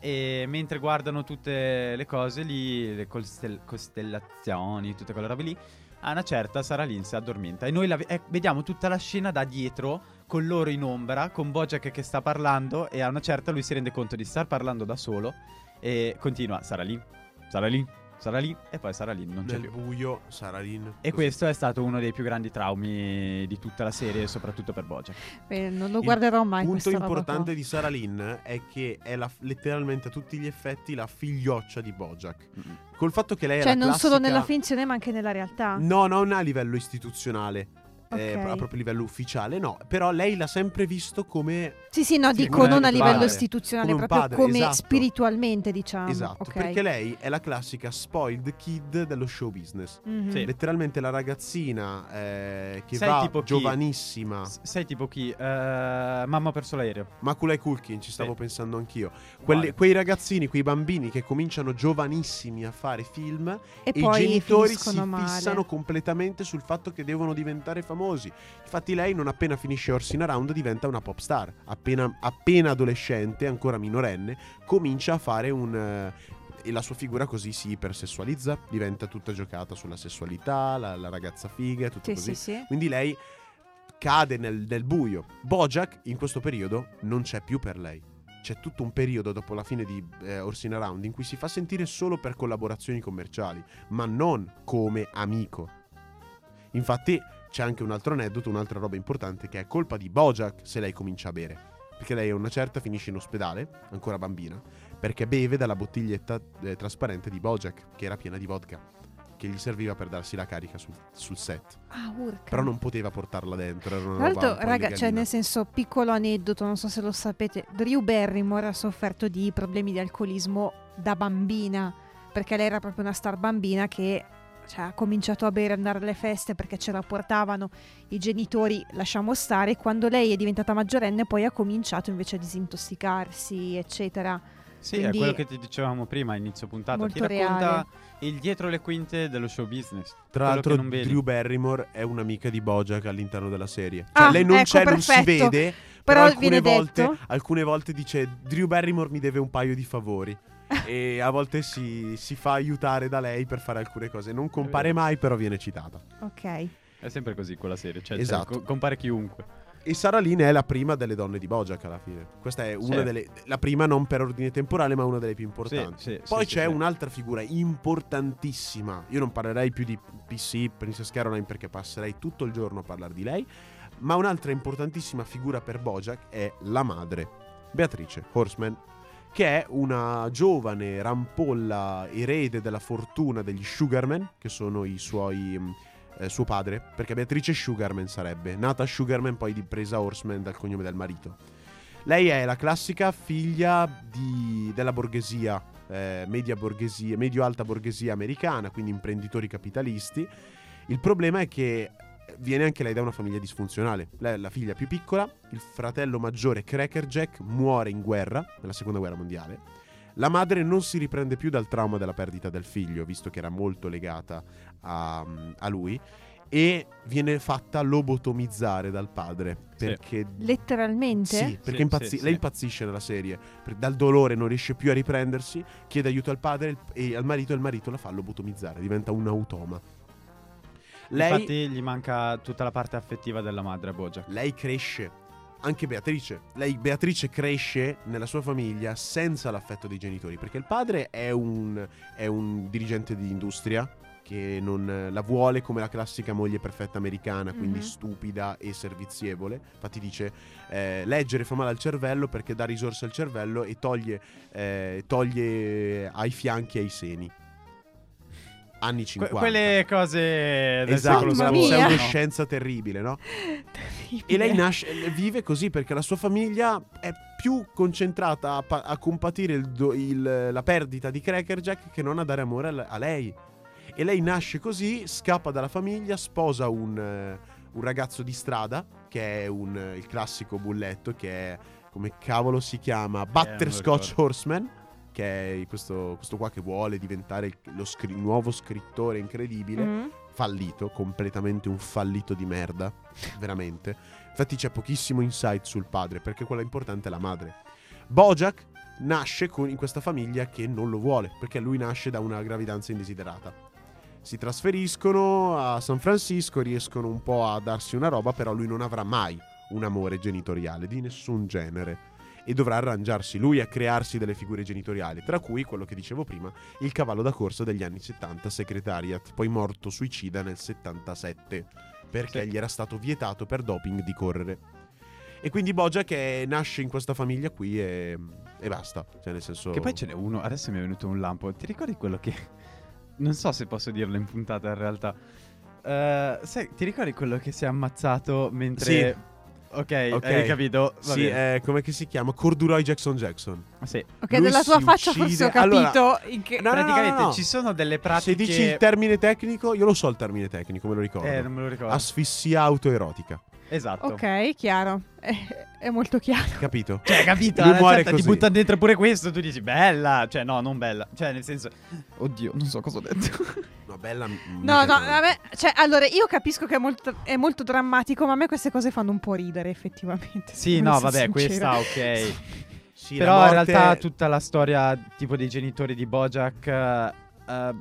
E mentre guardano tutte le cose lì, le costel- costellazioni, tutte quelle robe lì, a una certa Sarah Lynn si addormenta. E noi ve- eh, vediamo tutta la scena da dietro, con loro in ombra, con Bojack che sta parlando, e a una certa lui si rende conto di star parlando da solo. E continua, Sarah Lynn, Sarah Lynn, Sarah Lynn, e poi Sarah Lynn non c'è Nel più. buio, Lynn. E Così. questo è stato uno dei più grandi traumi di tutta la serie, soprattutto per Bojack. beh, non lo Il guarderò mai. Il punto importante di Sarah Lynn è che è la- letteralmente a tutti gli effetti la figlioccia di Bojack. Mm-mm. Col fatto che lei è Cioè, la non solo classica- nella finzione, ma anche nella realtà. No, non a livello istituzionale. Eh, Ok. a proprio livello ufficiale, no. Però lei l'ha sempre visto come. Sì, sì, no, Sì, dico non a livello padre, istituzionale, come proprio padre, come esatto. spiritualmente, diciamo. esatto. ok. Perché lei è la classica spoiled kid dello show business. Mhm. Sì. Letteralmente la ragazzina eh, che Sai va tipo chi? giovanissima. S- Sei tipo chi? Eh, mamma ho perso l'aereo. Maculay Culkin, ci stavo Sì. pensando anch'io. Quelli- quei ragazzini, quei bambini che cominciano giovanissimi a fare film E e i genitori si male. fissano completamente sul fatto che devono diventare famosi. Famosi. Infatti lei non appena finisce Orsina Round diventa una pop star. Appena, appena adolescente, ancora minorenne, comincia a fare un... eh, e la sua figura così si ipersessualizza, diventa tutta giocata sulla sessualità, la, la ragazza figa, tutto Sì, così. sì, sì. Quindi lei cade nel, nel buio. Bojack in questo periodo non c'è più per lei. C'è tutto un periodo dopo la fine di eh, Orsina Round in cui si fa sentire solo per collaborazioni commerciali, ma non come amico. Infatti c'è anche un altro aneddoto, un'altra roba importante che è colpa di Bojack se lei comincia a bere. Perché lei a una certa finisce in ospedale, ancora bambina, perché beve dalla bottiglietta eh, trasparente di Bojack, che era piena di vodka, che gli serviva per darsi la carica sul, sul set. Ah, urca. Però non poteva portarla dentro. Era una Tra l'altro, raga, cioè nel senso, piccolo aneddoto, non so se lo sapete, Drew Barrymore ha sofferto di problemi di alcolismo da bambina, perché lei era proprio una star bambina che cioè, ha cominciato a bere, andare alle feste perché ce la portavano i genitori, lasciamo stare, quando lei è diventata maggiorenne poi ha cominciato invece a disintossicarsi, eccetera. Sì, Quindi- è quello che ti dicevamo prima a inizio puntata. Ti racconta reale. il dietro le quinte dello show business. Tra l'altro. Drew Barrymore è un'amica di Bojack all'interno della serie. Cioè, Ah, lei non ecco, c'è, non si perfetto. vede. Però Però, alcune viene volte, detto. alcune volte dice: Drew Barrymore mi deve un paio di favori. e a volte si, si fa aiutare da lei per fare alcune cose. Non compare mai, però viene citata. Ok. È sempre così quella serie. Cioè, Esatto. cioè, co- compare chiunque. E Sara Lynn è la prima delle donne di Bojack alla fine. Questa è una Sì. delle. La prima non per ordine temporale, ma una delle più importanti. Sì, sì, Poi sì, c'è un'altra figura importantissima. Io non parlerei più di PC, Princess Caroline, perché passerei tutto il giorno a parlare di lei. Ma un'altra importantissima figura per Bojack è la madre, Beatrice Horseman, che è una giovane rampolla erede della fortuna degli Sugarman, che sono i suoi. mm, eh, suo padre, perché Beatrice Sugarman sarebbe, nata Sugarman, poi di presa Horseman dal cognome del marito. Lei è la classica figlia di- della borghesia, eh, media borghesia, medio-alta borghesia americana, quindi imprenditori capitalisti. Il problema è che viene anche lei da una famiglia disfunzionale. Lei è la figlia più piccola, il fratello maggiore Crackerjack muore in guerra, nella seconda guerra mondiale. La madre non si riprende più dal trauma della perdita del figlio, visto che era molto legata a, a lui, e viene fatta lobotomizzare dal padre. Sì. Perché Letteralmente? sì, perché Sì, impazzi- sì, sì. lei impazzisce nella serie. Dal dolore non riesce più a riprendersi, chiede aiuto al padre e al marito e il marito la fa lobotomizzare, diventa un automa. Lei, Infatti gli manca tutta la parte affettiva della madre a Bojack. lei cresce, anche Beatrice. Lei, Beatrice cresce nella sua famiglia senza l'affetto dei genitori, perché il padre è un, è un dirigente di industria che non la vuole come la classica moglie perfetta americana, quindi Mhm. stupida e servizievole. Infatti dice eh, leggere fa male al cervello perché dà risorse al cervello e toglie, eh, toglie ai fianchi e ai seni. Anni Que- 50. quelle cose del Esatto, secolo Mamma una mia. scorso. pseudoscienza terribile, no? E lei nasce, vive così perché la sua famiglia è più concentrata a, pa- a compatire il do- il- la perdita di Crackerjack che non a dare amore al- a, lei. E lei nasce così, scappa dalla famiglia, sposa un, eh, un ragazzo di strada, che è un, eh, il classico bulletto, che è, come cavolo si chiama, Butterscotch ricordo. Horseman, che è questo, questo qua che vuole diventare lo scri- nuovo scrittore incredibile Mm. fallito, completamente un fallito di merda, veramente. Infatti c'è pochissimo insight sul padre, perché quella importante è la madre. Bojack nasce con- in questa famiglia che non lo vuole, perché lui nasce da una gravidanza indesiderata. Si trasferiscono a San Francisco, riescono un po' a darsi una roba, però lui non avrà mai un amore genitoriale di nessun genere. E dovrà arrangiarsi lui a crearsi delle figure genitoriali, tra cui quello che dicevo prima, il cavallo da corsa degli anni 70, Secretariat, poi morto suicida nel 77, perché Sì. gli era stato vietato per doping di correre. E quindi Bojack è- nasce in questa famiglia qui e, e basta. Cioè, nel senso. Che poi ce n'è uno, adesso mi è venuto un lampo. Ti ricordi quello che. Non so se posso dirlo in puntata in realtà. Eh, sai, ti ricordi quello che si è ammazzato mentre. Sì. Ok, Ok. hai capito? Va Sì, eh, come che si chiama? Corduroy Jackson Jackson. Sì. Ok, Lui dalla tua si faccia forse uccide- ho capito Allora- in che... No, no, no, Praticamente no. ci sono delle Se pratiche. dici il termine tecnico, io lo so il termine tecnico, me lo ricordo. Eh, non me lo ricordo. Asfissia autoerotica. Esatto. Ok, chiaro. È, è molto chiaro. Capito? Cioè, capito? Lui muore certa ti così. buttano dentro pure questo, tu dici bella. Cioè, no, non bella. Cioè, nel senso. Oddio, non so cosa ho detto. No, bella. No, no, me- cioè, allora io capisco che è molto, è molto drammatico, ma a me queste cose fanno un po' ridere, effettivamente. sì, no, vabbè, sincera. questa ok. Sì, Però la in morte- realtà tutta la storia tipo dei genitori di Bojack eh, eh,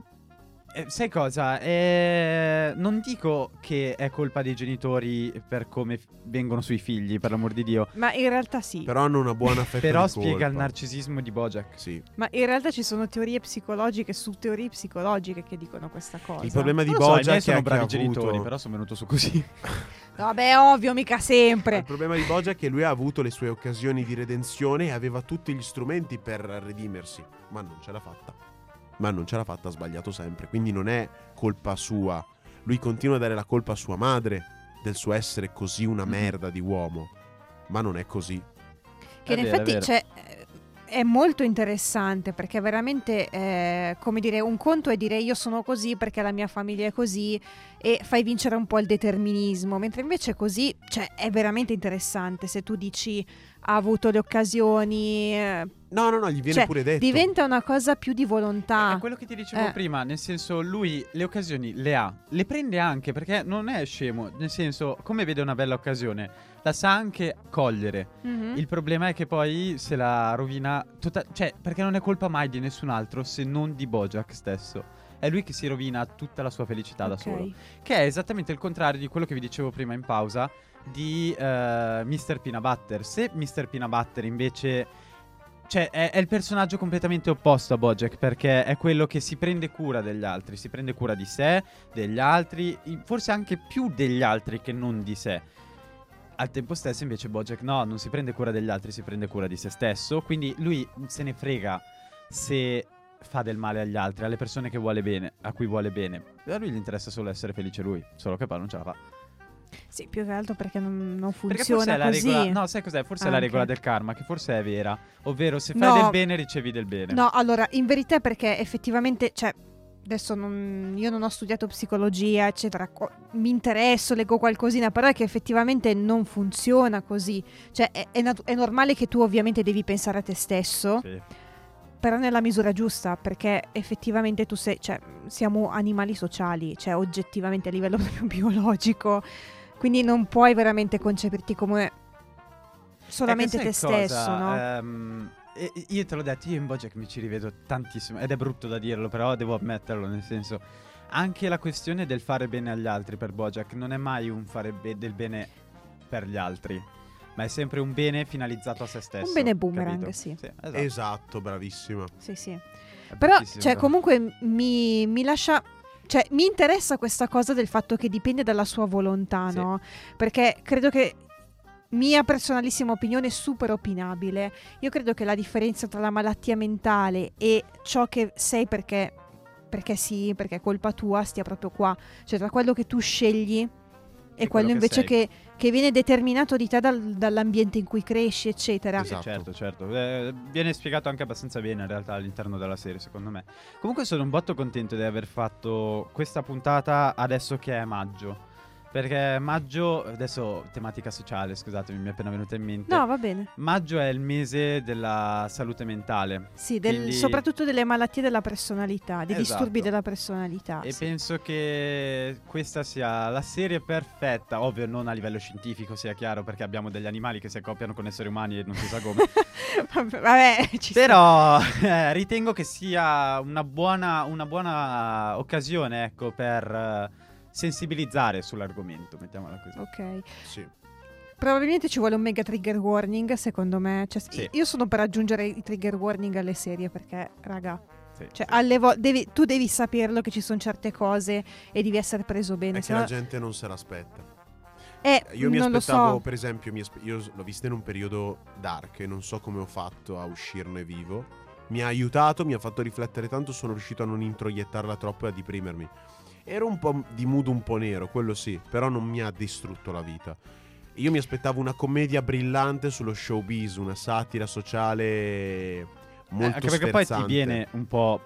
eh, sai cosa? Eh, non dico che è colpa dei genitori per come f- vengono sui figli, per l'amor di Dio. Ma in realtà sì. Però hanno una buona fetta Però di spiega il colpa. narcisismo di Bojack. Sì. Ma in realtà ci sono teorie psicologiche su teorie psicologiche che dicono questa cosa. Il problema di Non so, Bojack sono è che bravi ha genitori, avuto... però sono venuto su così. Vabbè, ovvio, mica Il sempre. problema di Bojack è che lui ha avuto le sue occasioni di redenzione e aveva tutti gli strumenti per redimersi, ma non ce l'ha fatta. Ma non ce l'ha fatta, ha sbagliato sempre. Quindi non è colpa sua. Lui continua a dare la colpa a sua madre del suo essere così una Mhm. merda di uomo. Ma non è così. Che È in è effetti vero. cioè, è molto interessante perché veramente, eh, come dire, un conto è dire io sono così perché la mia famiglia è così e fai vincere un po' il determinismo, mentre invece così, cioè, è veramente interessante se tu dici ha avuto le occasioni, eh, No, no, no, gli viene Cioè, pure detto. diventa una cosa più di volontà. È quello che ti dicevo Eh. prima, nel senso lui le occasioni le ha, le prende anche perché non è scemo, nel senso come vede una bella occasione la sa anche cogliere. Mhm. Il problema è che poi se la rovina, tota- cioè perché non è colpa mai di nessun altro se non di Bojack stesso. È lui che si rovina tutta la sua felicità da Ok. solo. Che è esattamente il contrario di quello che vi dicevo prima in pausa di eh, Mr. Peanut Butter. Se Mr. Peanut Butter invece... Cioè, è, è il personaggio completamente opposto a Bojack perché è quello che si prende cura degli altri, si prende cura di sé, degli altri, forse anche più degli altri che non di sé. Al tempo stesso invece Bojack no, non si prende cura degli altri, si prende cura di se stesso, quindi lui se ne frega se fa del male agli altri, alle persone che vuole bene, a cui vuole bene. A lui gli interessa solo essere felice lui, solo che poi non ce la fa. Sì, più che altro perché non, non Perché funziona la così. regola, no, sai cos'è? Forse è la Anche. regola del karma, che forse è vera, ovvero se fai No. del bene ricevi del bene. No, allora, in verità perché effettivamente, cioè, adesso non- io non ho studiato psicologia, eccetera, co- mi interesso, leggo qualcosina, però è che effettivamente non funziona così. Cioè, è, è nat- è normale che tu ovviamente devi pensare a te stesso, Sì. Però nella misura giusta, perché effettivamente tu sei, cioè, siamo animali sociali, cioè, oggettivamente a livello proprio biologico, quindi non puoi veramente concepirti come solamente te cosa? stesso, no? E io te l'ho detto, io in Bojack mi ci rivedo tantissimo ed è brutto da dirlo, però devo ammetterlo, nel senso anche la questione del fare bene agli altri per Bojack non è mai un fare be- del bene per gli altri, ma è sempre un bene finalizzato a se stesso. Un bene boomerang, capito? sì. esatto. Esatto, bravissima. Sì, sì. Però, cioè, comunque mi, mi lascia. Cioè, mi interessa questa cosa del fatto che dipende dalla sua volontà, Sì. no? Perché credo che. Mia personalissima opinione super opinabile. Io credo che la differenza tra la malattia mentale e ciò che sei perché. Perché sì, perché è colpa tua, stia proprio qua. Cioè, tra quello che tu scegli e, E quello quello che invece sei. che, che viene determinato di te dal- dall'ambiente in cui cresci, eccetera. Sì, Esatto. certo, certo. Eh, viene spiegato anche abbastanza bene in realtà all'interno della serie, secondo me. Comunque sono un botto contento di aver fatto questa puntata adesso che è maggio. Perché maggio, adesso tematica sociale, scusatemi, mi è appena venuta in mente. No, va bene. Maggio è il mese della salute mentale. Sì, del- Quindi- soprattutto delle malattie della personalità, dei Esatto. disturbi della personalità. E sì. penso che questa sia la serie perfetta, ovvio non a livello scientifico sia chiaro perché abbiamo degli animali che si accoppiano con esseri umani e non si sa come. Vabbè, vabbè, ci. Però eh, ritengo che sia una buona, una buona occasione, ecco, per eh, sensibilizzare sull'argomento, mettiamola così. Ok. Sì. Probabilmente ci vuole un mega trigger warning, secondo me. Cioè, Sì. Io sono per aggiungere i trigger warning alle serie perché, raga, Sì, cioè, sì. alle vo- devi- tu devi saperlo che ci sono certe cose e devi essere preso bene. È se che la no- gente non se l'aspetta. Eh, Io mi non lo aspettavo, so. per esempio, mi aspe- io l'ho vista in un periodo dark e non so come ho fatto a uscirne vivo. Mi ha aiutato, mi ha fatto riflettere tanto, sono riuscito a non introiettarla troppo e a deprimermi. Ero un po' di mood un po' nero, quello sì, però non mi ha distrutto la vita. Io mi aspettavo una commedia brillante sullo showbiz, una satira sociale Eh, molto anche perché poi ti viene un po',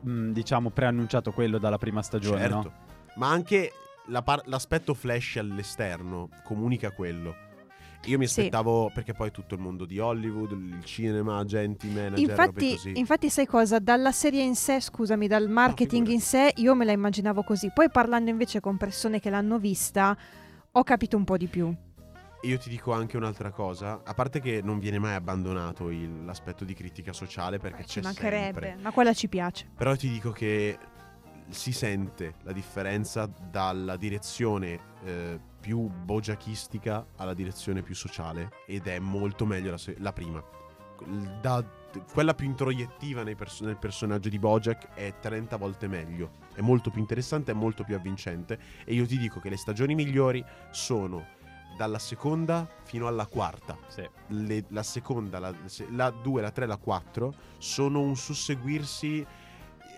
mh, diciamo, preannunciato quello dalla prima stagione, certo. no? Ma anche la par- l'aspetto flash all'esterno comunica quello. Io mi Sì. aspettavo, perché poi tutto il mondo di Hollywood, il cinema, agenti, manager, Infatti, infatti, sai cosa? Dalla serie in sé, scusami, dal marketing in sé, io me la immaginavo così. Poi parlando invece con persone che l'hanno vista, ho capito un po' di più. Io ti dico anche un'altra cosa, a parte che non viene mai abbandonato il- l'aspetto di critica sociale perché Eh, Ci mancherebbe, sempre. ma quella ci piace. Però ti dico che si sente la differenza dalla direzione eh, più bogiachistica alla direzione più sociale ed è molto meglio la, se- la prima. Da- quella più introiettiva pers- nel personaggio di Bojack è 30 volte meglio, è molto più interessante, è molto più avvincente e io ti dico che le stagioni migliori sono dalla seconda fino alla quarta Sì. le- la seconda, la, se- la 2, la 3, la 4 sono un susseguirsi.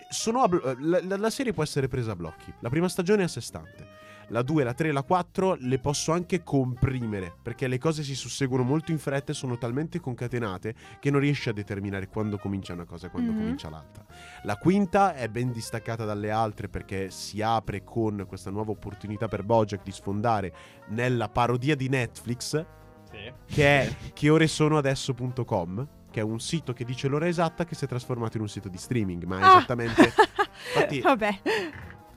Sono a la- la serie può essere presa a blocchi. La prima stagione è a sé stante. La 2, la 3 e la 4 le posso anche comprimere perché le cose si susseguono molto in fretta e sono talmente concatenate che non riesci a determinare quando comincia una cosa e quando Mhm. comincia l'altra. La quinta è ben distaccata dalle altre perché si apre con questa nuova opportunità per Bojack di sfondare nella parodia di Netflix Sì. che è che ore sono adesso.com che è un sito che dice l'ora esatta che si è trasformato in un sito di streaming ma è Ah. esattamente infatti Vabbè,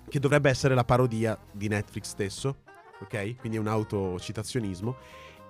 che dovrebbe essere la parodia di Netflix stesso ok quindi è un autocitazionismo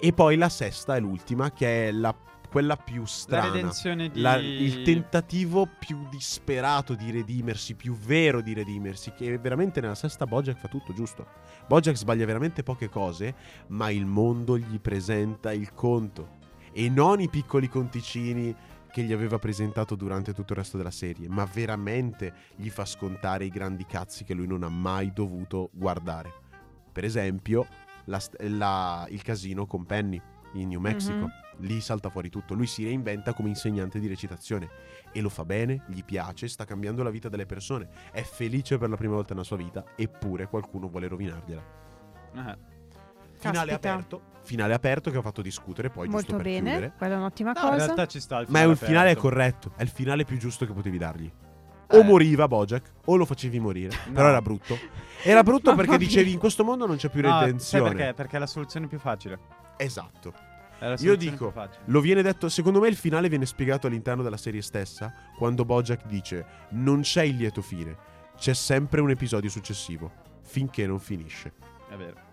e poi la sesta è l'ultima che è la, quella più La strana redenzione di... la- il tentativo più disperato di redimersi, più vero di redimersi, che veramente nella sesta Bojack fa tutto giusto. Bojack sbaglia veramente poche cose, ma il mondo gli presenta il conto. E non i piccoli conticini che gli aveva presentato durante tutto il resto della serie, ma veramente gli fa scontare i grandi cazzi che lui non ha mai dovuto guardare. Per esempio, la la- il casino con Penny in New Mexico. Mhm. Lì salta fuori tutto. Lui si reinventa come insegnante di recitazione e lo fa bene, gli piace, sta cambiando la vita delle persone. È felice per la prima volta nella sua vita, eppure qualcuno vuole rovinargliela. Eh. Finale Caspita. aperto, finale aperto che ho fatto discutere poi giusto molto per bene. chiudere. Quella è un'ottima No, in cosa. realtà ci sta il Ma è un finale aperto. corretto, è il finale più giusto che potevi dargli. Eh. O moriva Bojack, o lo facevi morire. No. Però era brutto. Era brutto Mamma perché mia. dicevi in questo mondo non c'è più No, sai redenzione. perché? Perché è la soluzione più facile. Esatto. È la Io soluzione dico, più facile. Lo viene detto, secondo me il finale viene spiegato all'interno della serie stessa, quando Bojack dice non c'è il lieto fine, c'è sempre un episodio successivo, finché non finisce. È vero.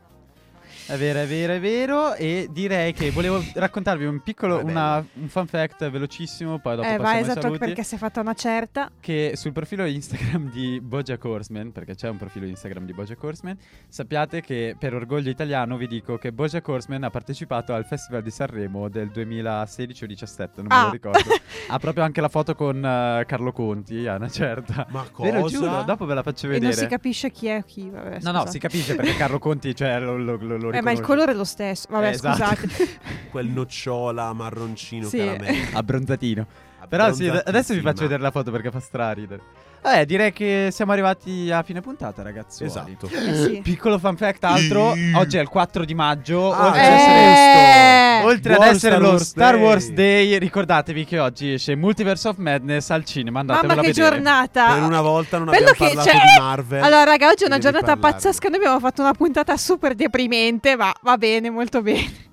È vero, è vero, è vero. E direi che volevo raccontarvi un piccolo, una- un fun fact velocissimo. Poi dopo eh, passiamo va ai esatto saluti. perché si è fatta una certa. Che sul profilo Instagram di Bojack Horseman, perché c'è un profilo Instagram di Bojack Horseman, sappiate che per orgoglio italiano vi dico che Bojack Horseman ha partecipato al Festival di Sanremo del 2016 o 17, non me Ah. lo ricordo. ha proprio anche la foto con eh, Carlo Conti, a una certa. Ma Ve lo giuro, dopo ve la faccio E vedere. non si capisce chi è chi. Vabbè, No, no, si capisce perché Carlo Conti, cioè, lo, lo, lo, lo Eh, ma il riconosce. colore è lo stesso. Vabbè, Eh, esatto. scusate. Quel nocciola marroncino Sì. caramello. Abbronzatino. Però sì, ad- adesso vi faccio vedere la foto perché fa straridere. Vabbè, direi che siamo arrivati a fine puntata, ragazzi. Esatto. Eh, sì. Piccolo fun fact, altro. Oggi è il 4 di maggio. Ah, oltre c'è ad essere, Eh, oltre ad essere Star lo Wars Star Day. Wars Day, ricordatevi che oggi esce Multiverse of Madness al cinema. Andatevelo Mamma che a vedere. giornata. Per una volta non Quello abbiamo che parlato c'è- di Marvel. Allora, raga, oggi è una giornata parlarne. pazzesca. Noi abbiamo fatto una puntata super deprimente, ma va bene, molto bene.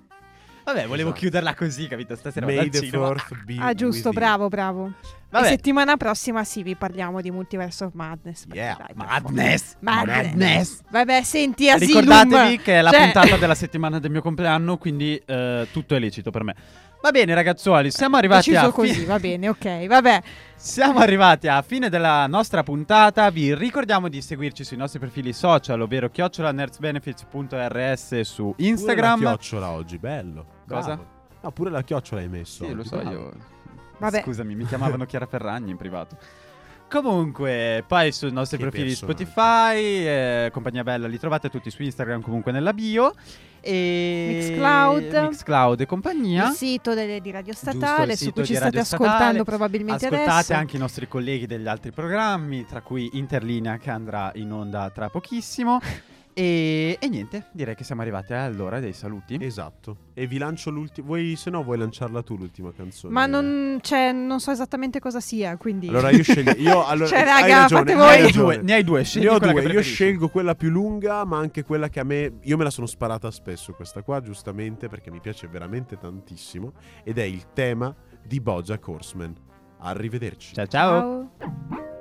Vabbè, volevo Esatto. chiuderla così, capito? Stasera May the fourth be Ah, giusto, bravo, bravo. Vabbè. E settimana prossima sì, vi parliamo di Multiverse of Madness. Yeah, dai, Madness. Madness. Madness. Vabbè, senti, Asylum. Ricordatevi che è la Cioè- puntata della settimana del mio compleanno, quindi eh, tutto è lecito per me. Va bene, ragazzuoli, siamo arrivati Deciso a fi- così, va bene, ok, vabbè. Siamo arrivati a fine della nostra puntata. Vi ricordiamo di seguirci sui nostri profili social, ovvero chiocciolanerdsbenefits.rs su Pure la Instagram. chiocciola oggi, bello. Cosa? Bravo. No, pure la chiocciola hai messo. Sì, lo oggi, so bravo. io. Vabbè. Scusami, mi chiamavano Chiara Ferragni in privato. Comunque, poi sui nostri Che profili personaggio. Spotify, eh, Compagnia Bella, li trovate tutti su Instagram, comunque nella bio. E Mixcloud. Mixcloud e compagnia. Il sito delle- di Radio Giusto, Statale, su sito cui ci state Radio Statale. ascoltando probabilmente Ascoltate adesso. anche i nostri colleghi degli altri programmi, tra cui Interlinea che andrà in onda tra pochissimo. E, e niente, direi che siamo arrivati all'ora dei saluti. Esatto. E vi lancio l'ultima. Vuoi, se no, vuoi lanciarla tu l'ultima canzone? Ma non, cioè, non so esattamente cosa sia, quindi... Allora io sceglio. Io, allora, Cioè, hai raga, ragione, fate voi. Ne hai ragione. due, ne hai due, scegli Ne ho due, io scelgo quella più lunga, ma anche quella che a me. Io me la sono sparata spesso, questa qua, giustamente, perché mi piace veramente tantissimo. Ed è il tema di Bojack Horseman. Arrivederci. Ciao ciao. Ciao.